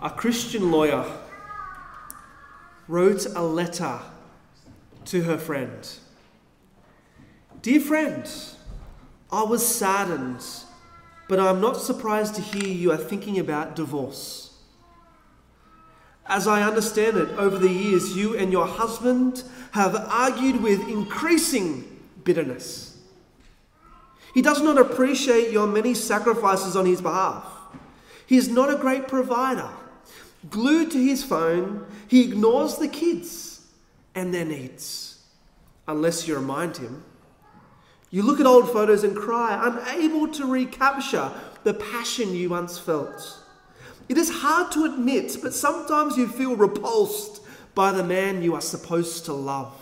a Christian lawyer, wrote a letter to her friend. Dear friend, I was saddened, but I'm not surprised to hear you are thinking about divorce. As I understand it, over the years, you and your husband have argued with increasing bitterness. He does not appreciate your many sacrifices on his behalf. He is not a great provider. Glued to his phone, he ignores the kids and their needs, unless you remind him. You look at old photos and cry, unable to recapture the passion you once felt. It is hard to admit, but sometimes you feel repulsed by the man you are supposed to love.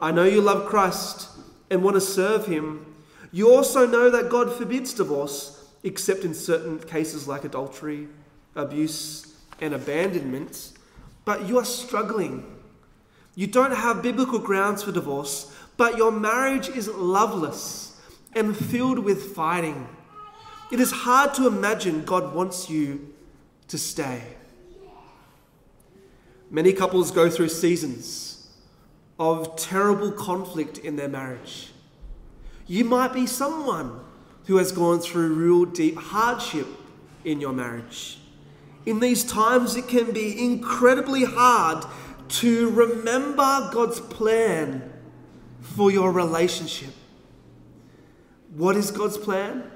I know you love Christ and want to serve him. You also know that God forbids divorce, except in certain cases like adultery, abuse, and abandonment. But you are struggling. You don't have biblical grounds for divorce, but your marriage is loveless and filled with fighting. It is hard to imagine God wants you to stay. Many couples go through seasons of terrible conflict in their marriage. You might be someone who has gone through real deep hardship in your marriage. In these times, it can be incredibly hard to remember God's plan for your relationship. What is God's plan?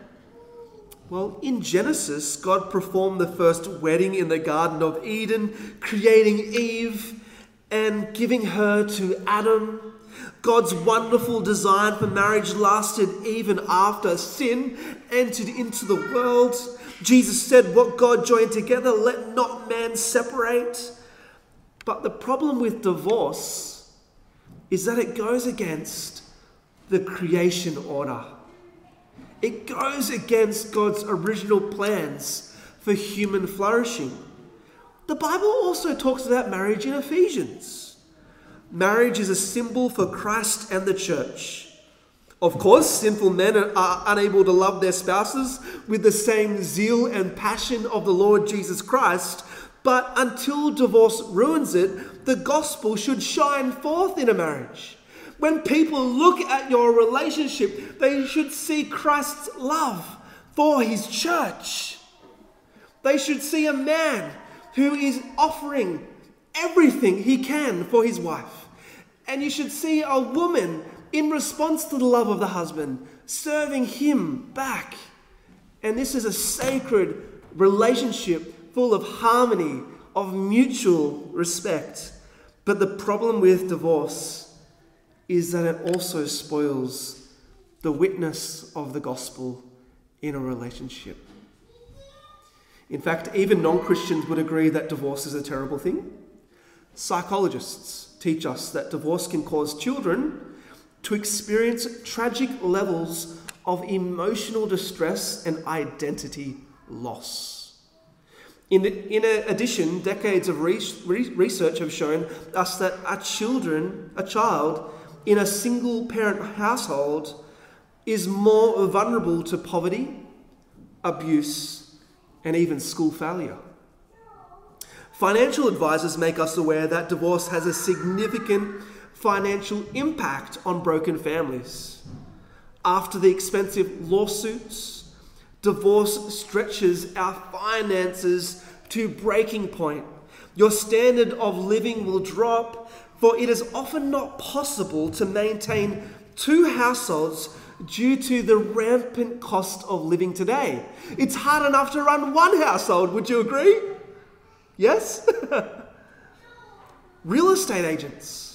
Well, in Genesis, God performed the first wedding in the Garden of Eden, creating Eve and giving her to Adam. God's wonderful design for marriage lasted even after sin entered into the world. Jesus said, What God joined together, let not man separate. But the problem with divorce is that it goes against the creation order. It goes against God's original plans for human flourishing. The Bible also talks about marriage in Ephesians. Marriage is a symbol for Christ and the church. Of course, sinful men are unable to love their spouses with the same zeal and passion of the Lord Jesus Christ, but until divorce ruins it, the gospel should shine forth in a marriage. When people look at your relationship, they should see Christ's love for his church. They should see a man who is offering everything he can for his wife. And you should see a woman in response to the love of the husband, serving him back. And this is a sacred relationship full of harmony, of mutual respect. But the problem with divorce is that it also spoils the witness of the gospel in a relationship. In fact, even non Christians would agree that divorce is a terrible thing. Psychologists teach us that divorce can cause children to experience tragic levels of emotional distress and identity loss. In, in addition, decades of research have shown us that a children, a child, in a single parent household is more vulnerable to poverty, abuse, and even school failure. Financial advisors make us aware that divorce has a significant financial impact on broken families. After the expensive lawsuits, divorce stretches our finances to breaking point. Your standard of living will drop for it is often not possible to maintain two households due to the rampant cost of living today. It's hard enough to run one household, would you agree? Yes? real estate agents.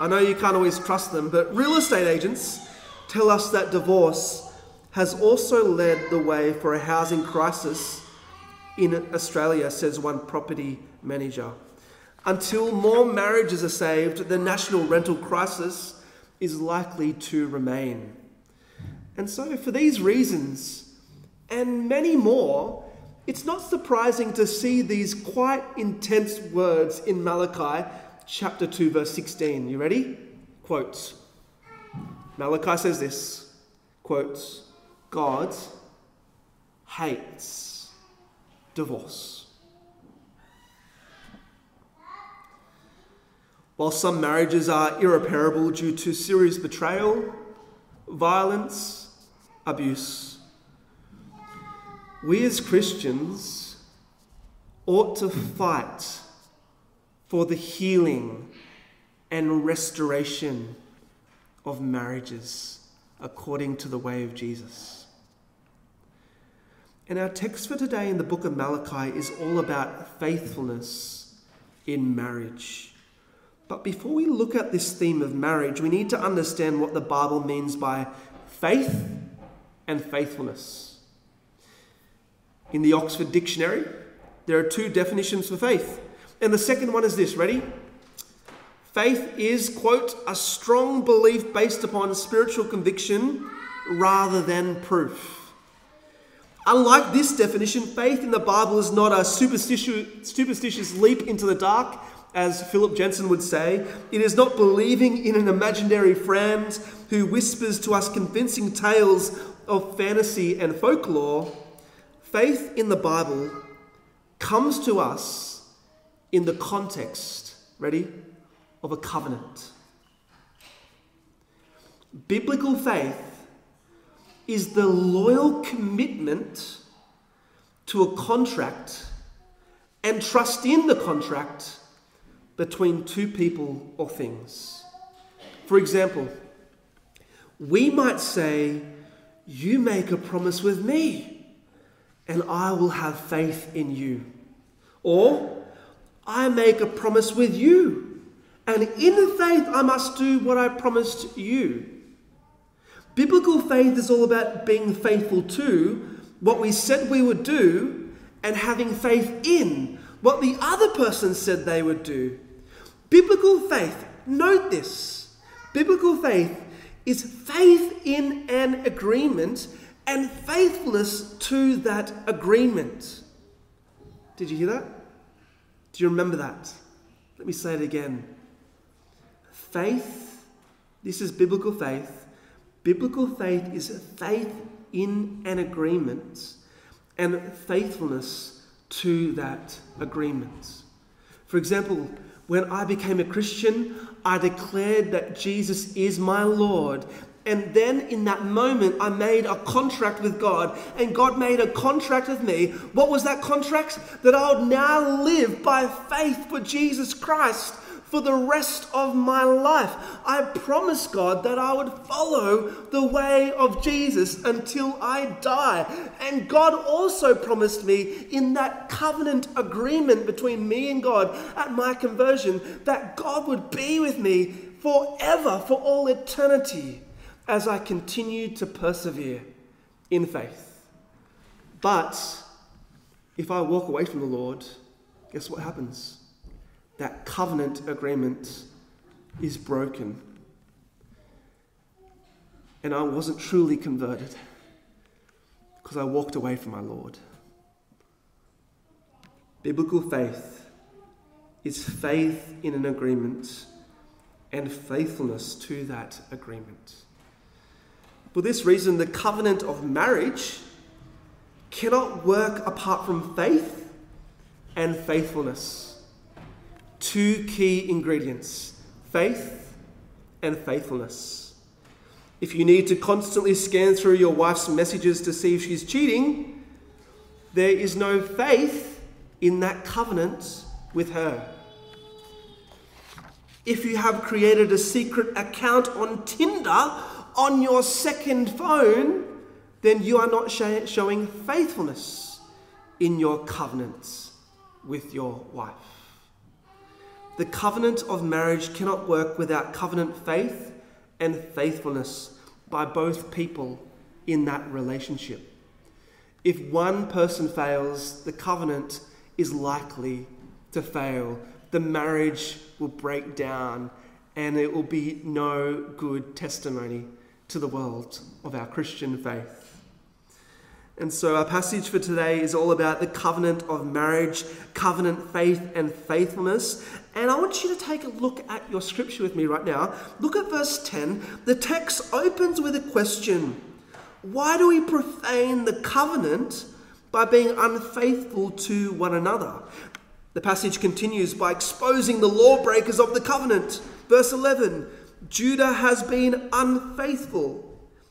I know you can't always trust them, but real estate agents tell us that divorce has also led the way for a housing crisis in Australia, says one property manager. Until more marriages are saved, the national rental crisis is likely to remain. And so, for these reasons, and many more, it's not surprising to see these quite intense words in Malachi chapter 2, verse 16. You ready? Quotes. Malachi says this quotes, God hates divorce. While some marriages are irreparable due to serious betrayal, violence, abuse, we as Christians ought to fight for the healing and restoration of marriages according to the way of Jesus. And our text for today in the book of Malachi is all about faithfulness in marriage. But before we look at this theme of marriage, we need to understand what the Bible means by faith and faithfulness. In the Oxford Dictionary, there are two definitions for faith. And the second one is this ready? Faith is, quote, a strong belief based upon spiritual conviction rather than proof. Unlike this definition, faith in the Bible is not a superstitious, superstitious leap into the dark, as Philip Jensen would say. It is not believing in an imaginary friend who whispers to us convincing tales of fantasy and folklore. Faith in the Bible comes to us in the context, ready, of a covenant. Biblical faith is the loyal commitment to a contract and trust in the contract between two people or things. For example, we might say, You make a promise with me, and I will have faith in you. Or, I make a promise with you, and in faith I must do what I promised you. Biblical faith is all about being faithful to what we said we would do and having faith in what the other person said they would do. Biblical faith, note this biblical faith is faith in an agreement and faithfulness to that agreement. Did you hear that? Do you remember that? Let me say it again. Faith, this is biblical faith, Biblical faith is faith in an agreement and faithfulness to that agreement. For example, when I became a Christian, I declared that Jesus is my Lord. And then in that moment, I made a contract with God, and God made a contract with me. What was that contract? That I would now live by faith for Jesus Christ for the rest of my life. I promised God that I would follow the way of Jesus until I die. And God also promised me in that covenant agreement between me and God at my conversion that God would be with me forever, for all eternity, as I continue to persevere in faith. But if I walk away from the Lord, guess what happens? that covenant agreement is broken. And I wasn't truly converted because I walked away from my Lord. Biblical faith is faith in an agreement and faithfulness to that agreement. For this reason, the covenant of marriage cannot work apart from faith and faithfulness two key ingredients faith and faithfulness. If you need to constantly scan through your wife's messages to see if she's cheating, there is no faith in that covenant with her. If you have created a secret account on Tinder on your second phone, then you are not showing faithfulness in your covenants with your wife. The covenant of marriage cannot work without covenant faith and faithfulness by both people in that relationship. If one person fails, the covenant is likely to fail. The marriage will break down and it will be no good testimony to the world of our Christian faith. And so, our passage for today is all about the covenant of marriage, covenant faith, and faithfulness. And I want you to take a look at your scripture with me right now. Look at verse 10. The text opens with a question Why do we profane the covenant by being unfaithful to one another? The passage continues by exposing the lawbreakers of the covenant. Verse 11 Judah has been unfaithful,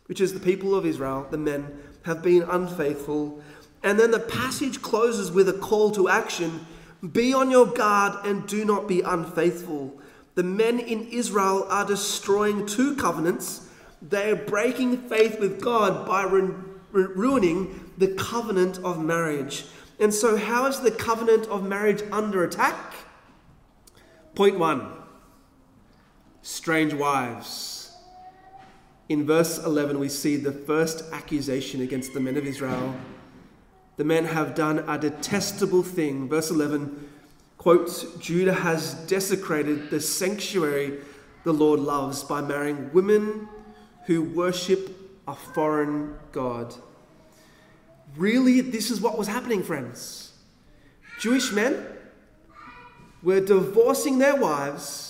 which is the people of Israel, the men have been unfaithful. And then the passage closes with a call to action Be on your guard and do not be unfaithful. The men in Israel are destroying two covenants. They are breaking faith with God by ru- ruining the covenant of marriage. And so, how is the covenant of marriage under attack? Point one strange wives. In verse 11, we see the first accusation against the men of Israel. The men have done a detestable thing. Verse 11 quotes Judah has desecrated the sanctuary the Lord loves by marrying women who worship a foreign God. Really, this is what was happening, friends. Jewish men were divorcing their wives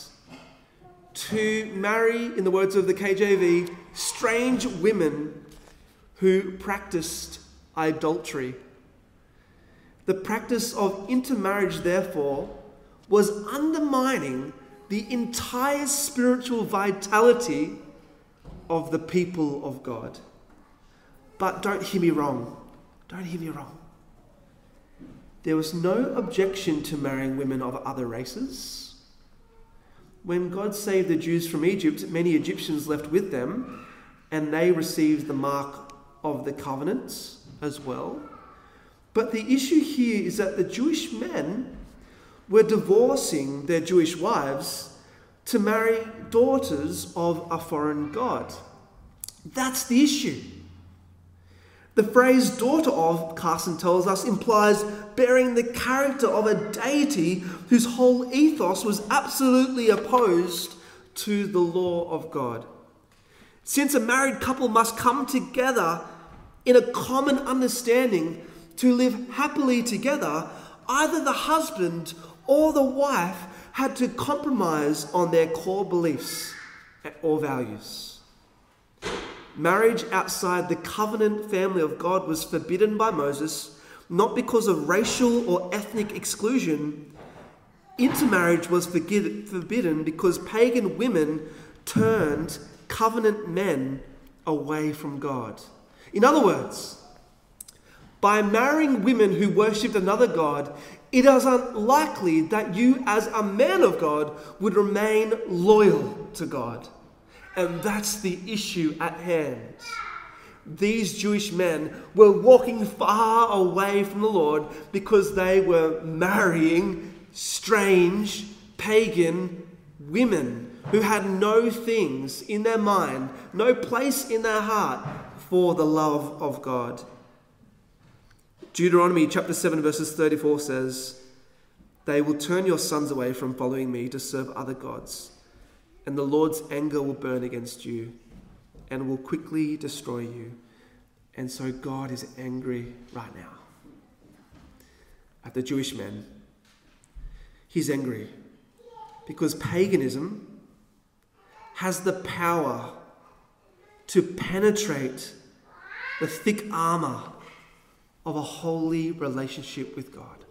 to marry, in the words of the KJV, strange women who practiced idolatry. The practice of intermarriage, therefore, was undermining the entire spiritual vitality of the people of God. But don't hear me wrong. Don't hear me wrong. There was no objection to marrying women of other races. When God saved the Jews from Egypt, many Egyptians left with them, and they received the mark of the covenant as well. But the issue here is that the Jewish men were divorcing their Jewish wives to marry daughters of a foreign god. That's the issue. The phrase daughter of, Carson tells us, implies bearing the character of a deity whose whole ethos was absolutely opposed to the law of God. Since a married couple must come together in a common understanding to live happily together, either the husband or the wife had to compromise on their core beliefs or values. Marriage outside the covenant family of God was forbidden by Moses, not because of racial or ethnic exclusion. Intermarriage was forbidden because pagan women turned covenant men away from God. In other words, by marrying women who worshipped another God, it is unlikely that you, as a man of God, would remain loyal to God. And that's the issue at hand. These Jewish men were walking far away from the Lord because they were marrying strange pagan women who had no things in their mind, no place in their heart for the love of God. Deuteronomy chapter 7, verses 34 says, They will turn your sons away from following me to serve other gods and the Lord's anger will burn against you and will quickly destroy you. And so God is angry right now at the Jewish men. He's angry because paganism has the power to penetrate the thick armor of a holy relationship with God.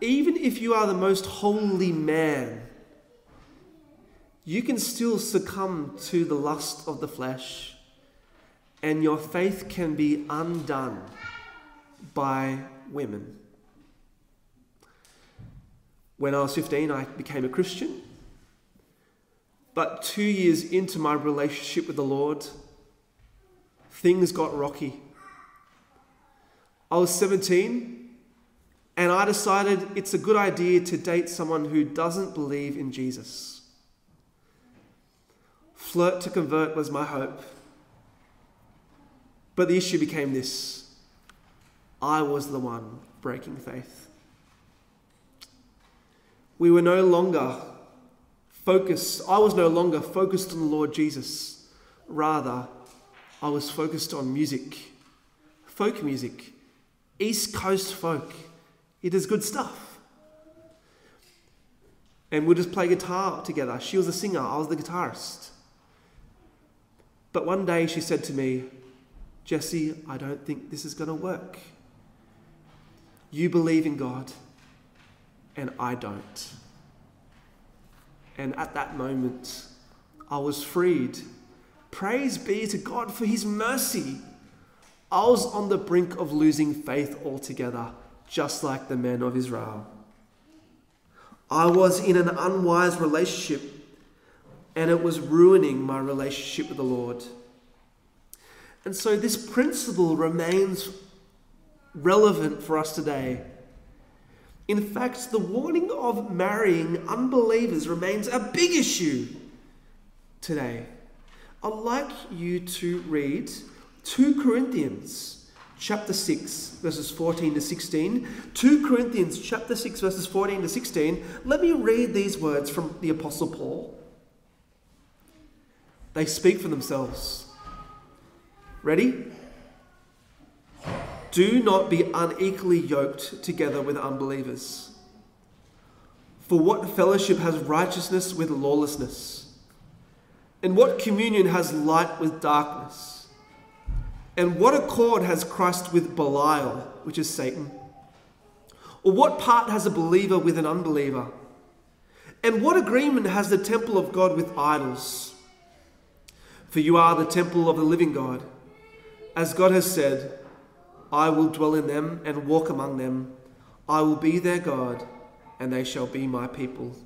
Even if you are the most holy man you can still succumb to the lust of the flesh, and your faith can be undone by women. When I was 15, I became a Christian. But two years into my relationship with the Lord, things got rocky. I was 17 and I decided it's a good idea to date someone who doesn't believe in Jesus. Flirt to convert was my hope. But the issue became this I was the one breaking faith. We were no longer focused, I was no longer focused on the Lord Jesus. Rather, I was focused on music, folk music, East Coast folk. It is good stuff. And we'd just play guitar together. She was a singer, I was the guitarist. But one day she said to me, Jesse, I don't think this is going to work. You believe in God, and I don't. And at that moment, I was freed. Praise be to God for his mercy. I was on the brink of losing faith altogether, just like the men of Israel. I was in an unwise relationship, and it was ruining my relationship with the Lord. And so, this principle remains relevant for us today. In fact, the warning of marrying unbelievers remains a big issue today. I'd like you to read 2 Corinthians chapter 6 verses 14 to 16. 2 Corinthians chapter 6 verses 14 to 16. Let me read these words from the apostle Paul. They speak for themselves. Ready? Do not be unequally yoked together with unbelievers. For what fellowship has righteousness with lawlessness? And what communion has light with darkness? And what accord has Christ with Belial, which is Satan? Or what part has a believer with an unbeliever? And what agreement has the temple of God with idols? For you are the temple of the living God. As God has said, I will dwell in them and walk among them. I will be their God, and they shall be my people.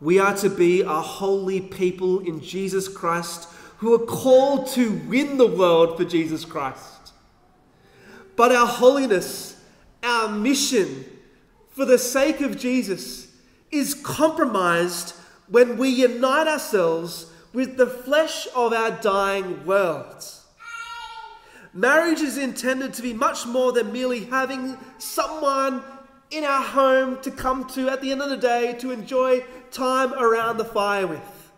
We are to be a holy people in Jesus Christ who are called to win the world for Jesus Christ. But our holiness, our mission for the sake of Jesus, is compromised when we unite ourselves with the flesh of our dying world. Marriage is intended to be much more than merely having someone in our home to come to at the end of the day to enjoy time around the fire with.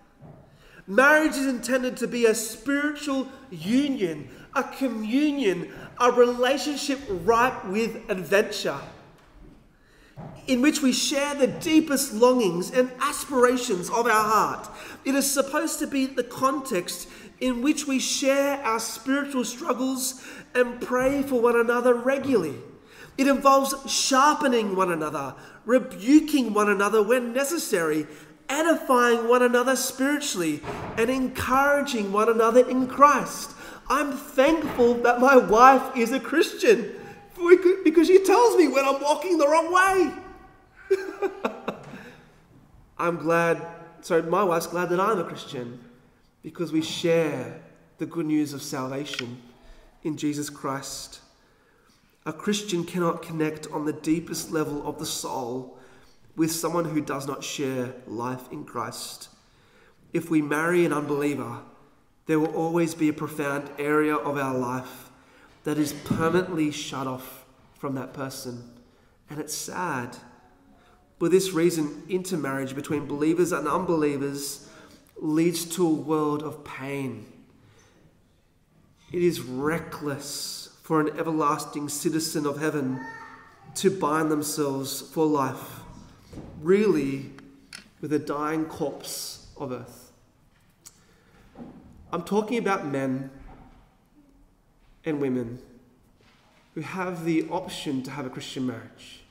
Marriage is intended to be a spiritual union, a communion, a relationship ripe with adventure, in which we share the deepest longings and aspirations of our heart. It is supposed to be the context in which we share our spiritual struggles and pray for one another regularly. It involves sharpening one another, rebuking one another when necessary, edifying one another spiritually, and encouraging one another in Christ. I'm thankful that my wife is a Christian because she tells me when I'm walking the wrong way. I'm glad, sorry, my wife's glad that I'm a Christian because we share the good news of salvation in Jesus Christ. A Christian cannot connect on the deepest level of the soul with someone who does not share life in Christ. If we marry an unbeliever, there will always be a profound area of our life that is permanently shut off from that person. And it's sad. For this reason, intermarriage between believers and unbelievers leads to a world of pain. It is reckless for an everlasting citizen of heaven to bind themselves for life, really, with a dying corpse of earth. I'm talking about men and women who have the option to have a Christian marriage.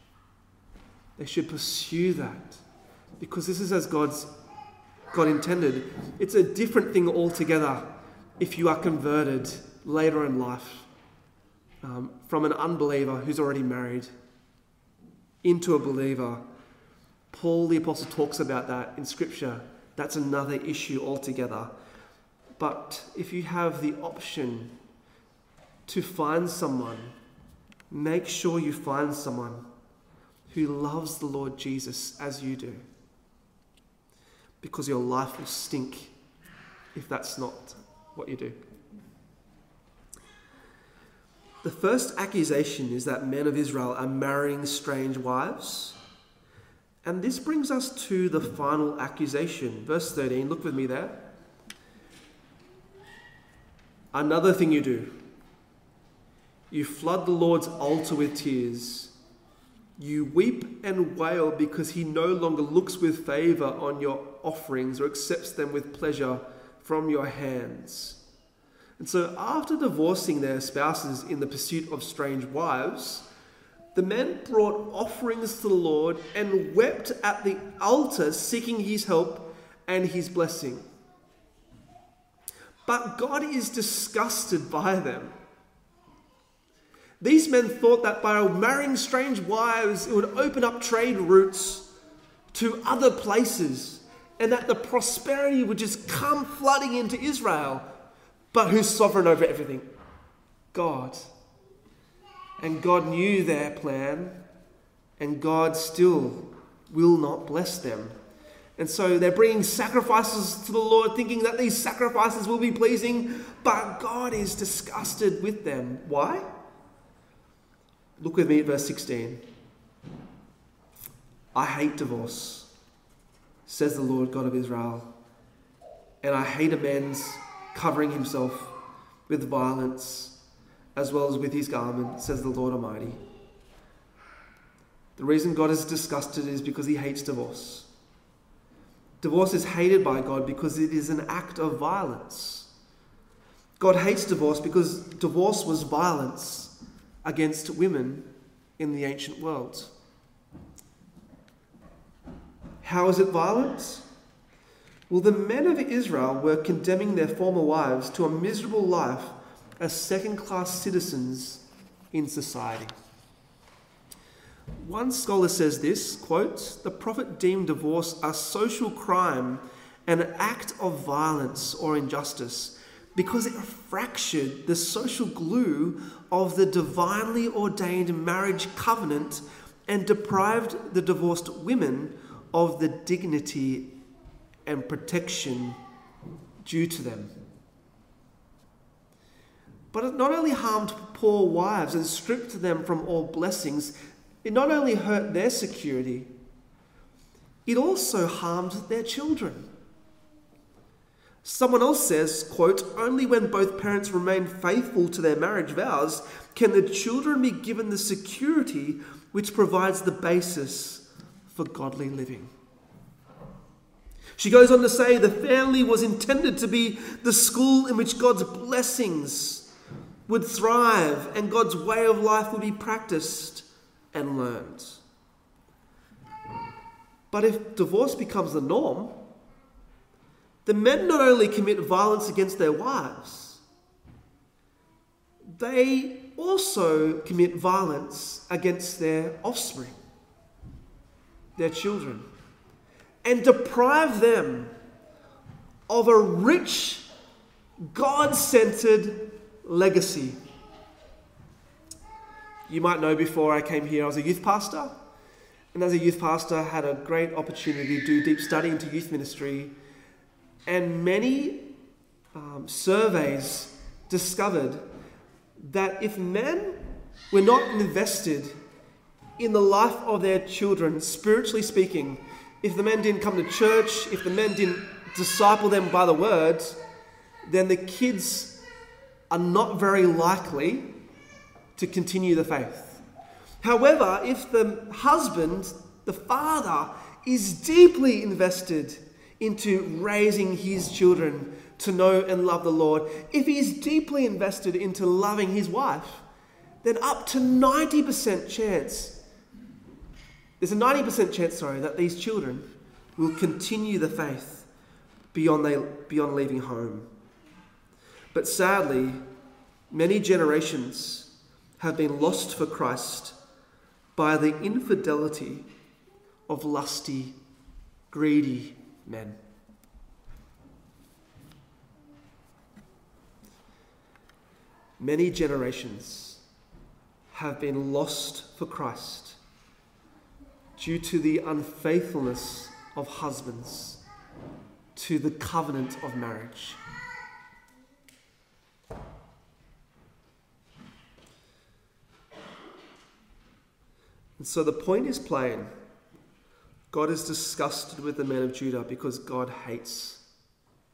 They should pursue that because this is as God's God intended. It's a different thing altogether if you are converted later in life um, from an unbeliever who's already married into a believer. Paul the Apostle talks about that in Scripture. That's another issue altogether. But if you have the option to find someone, make sure you find someone who loves the Lord Jesus as you do because your life will stink if that's not what you do. The first accusation is that men of Israel are marrying strange wives. And this brings us to the final accusation. Verse 13, look with me there. Another thing you do you flood the Lord's altar with tears you weep and wail because he no longer looks with favor on your offerings or accepts them with pleasure from your hands. And so, after divorcing their spouses in the pursuit of strange wives, the men brought offerings to the Lord and wept at the altar, seeking his help and his blessing. But God is disgusted by them. These men thought that by marrying strange wives, it would open up trade routes to other places and that the prosperity would just come flooding into Israel. But who's sovereign over everything? God. And God knew their plan, and God still will not bless them. And so they're bringing sacrifices to the Lord, thinking that these sacrifices will be pleasing, but God is disgusted with them. Why? Look with me at verse 16. I hate divorce, says the Lord God of Israel, and I hate a man's covering himself with violence as well as with his garment, says the Lord Almighty. The reason God is disgusted is because he hates divorce. Divorce is hated by God because it is an act of violence. God hates divorce because divorce was violence against women in the ancient world. How is it violence? Well, the men of Israel were condemning their former wives to a miserable life as second class citizens in society. One scholar says this quote, the prophet deemed divorce a social crime an act of violence or injustice because it fractured the social glue of the divinely ordained marriage covenant and deprived the divorced women of the dignity and protection due to them. But it not only harmed poor wives and stripped them from all blessings, it not only hurt their security, it also harmed their children. Someone else says, quote, only when both parents remain faithful to their marriage vows can the children be given the security which provides the basis for godly living. She goes on to say the family was intended to be the school in which God's blessings would thrive and God's way of life would be practiced and learned. But if divorce becomes the norm, the men not only commit violence against their wives, they also commit violence against their offspring, their children, and deprive them of a rich, God centered legacy. You might know before I came here, I was a youth pastor. And as a youth pastor, I had a great opportunity to do deep study into youth ministry. And many um, surveys discovered that if men were not invested in the life of their children, spiritually speaking, if the men didn't come to church, if the men didn't disciple them by the word, then the kids are not very likely to continue the faith. However, if the husband, the father, is deeply invested into raising his children to know and love the Lord, if he's deeply invested into loving his wife, then up to 90% chance, there's a 90% chance, sorry, that these children will continue the faith beyond, they, beyond leaving home. But sadly, many generations have been lost for Christ by the infidelity of lusty, greedy men. Many generations have been lost for Christ due to the unfaithfulness of husbands to the covenant of marriage. And so the point is plain. God is disgusted with the men of Judah because God hates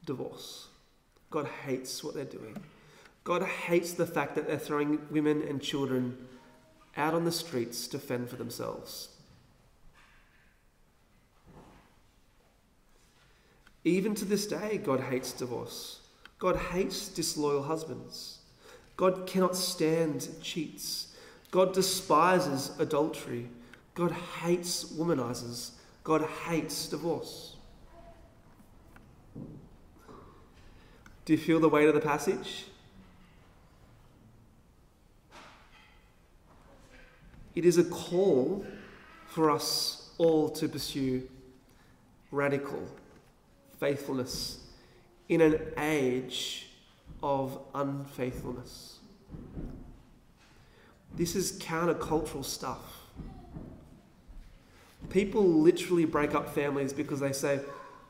divorce. God hates what they're doing. God hates the fact that they're throwing women and children out on the streets to fend for themselves. Even to this day, God hates divorce. God hates disloyal husbands. God cannot stand cheats. God despises adultery. God hates womanizers. God hates divorce. Do you feel the weight of the passage? It is a call for us all to pursue radical faithfulness in an age of unfaithfulness. This is countercultural stuff. People literally break up families because they say,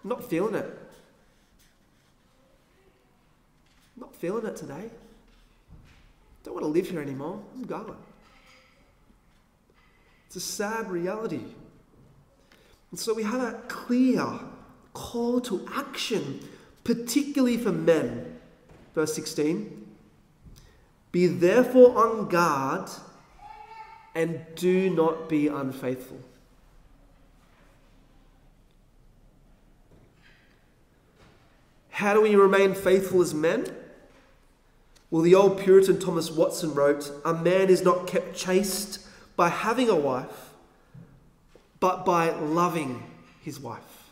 not feeling it. Not feeling it today. Don't want to live here anymore. I'm going. It's a sad reality. And so we have a clear call to action, particularly for men. Verse 16 Be therefore on guard and do not be unfaithful. How do we remain faithful as men? Well, the old Puritan Thomas Watson wrote A man is not kept chaste by having a wife, but by loving his wife.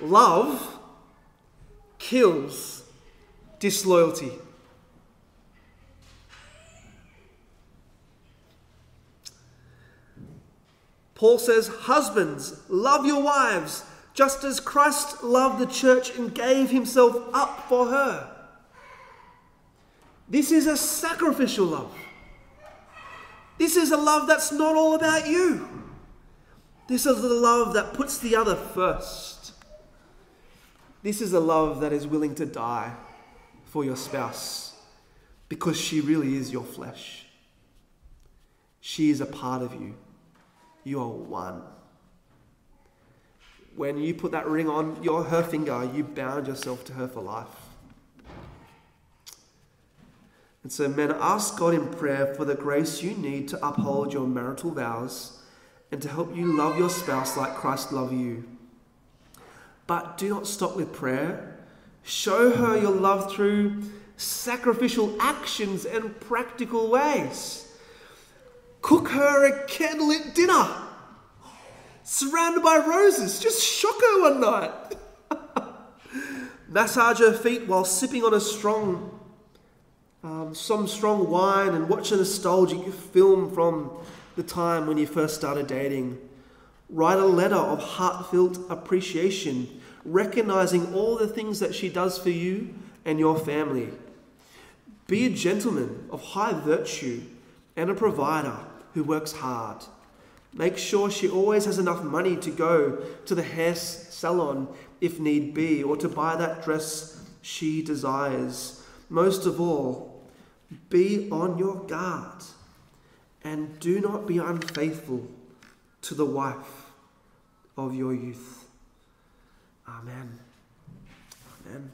Love kills disloyalty. Paul says, Husbands, love your wives, just as Christ loved the church and gave himself up for her. This is a sacrificial love. This is a love that's not all about you. This is a love that puts the other first. This is a love that is willing to die for your spouse because she really is your flesh. She is a part of you. You are one. When you put that ring on your her finger, you bound yourself to her for life. And so, men, ask God in prayer for the grace you need to uphold your marital vows and to help you love your spouse like Christ loved you. But do not stop with prayer. Show her your love through sacrificial actions and practical ways. Cook her a candlelit dinner, surrounded by roses. Just shock her one night. Massage her feet while sipping on a strong um, some strong wine and watch a nostalgic film from the time when you first started dating. Write a letter of heartfelt appreciation, recognizing all the things that she does for you and your family. Be a gentleman of high virtue and a provider who works hard. Make sure she always has enough money to go to the hair salon if need be, or to buy that dress she desires. Most of all, be on your guard and do not be unfaithful to the wife of your youth. Amen. Amen.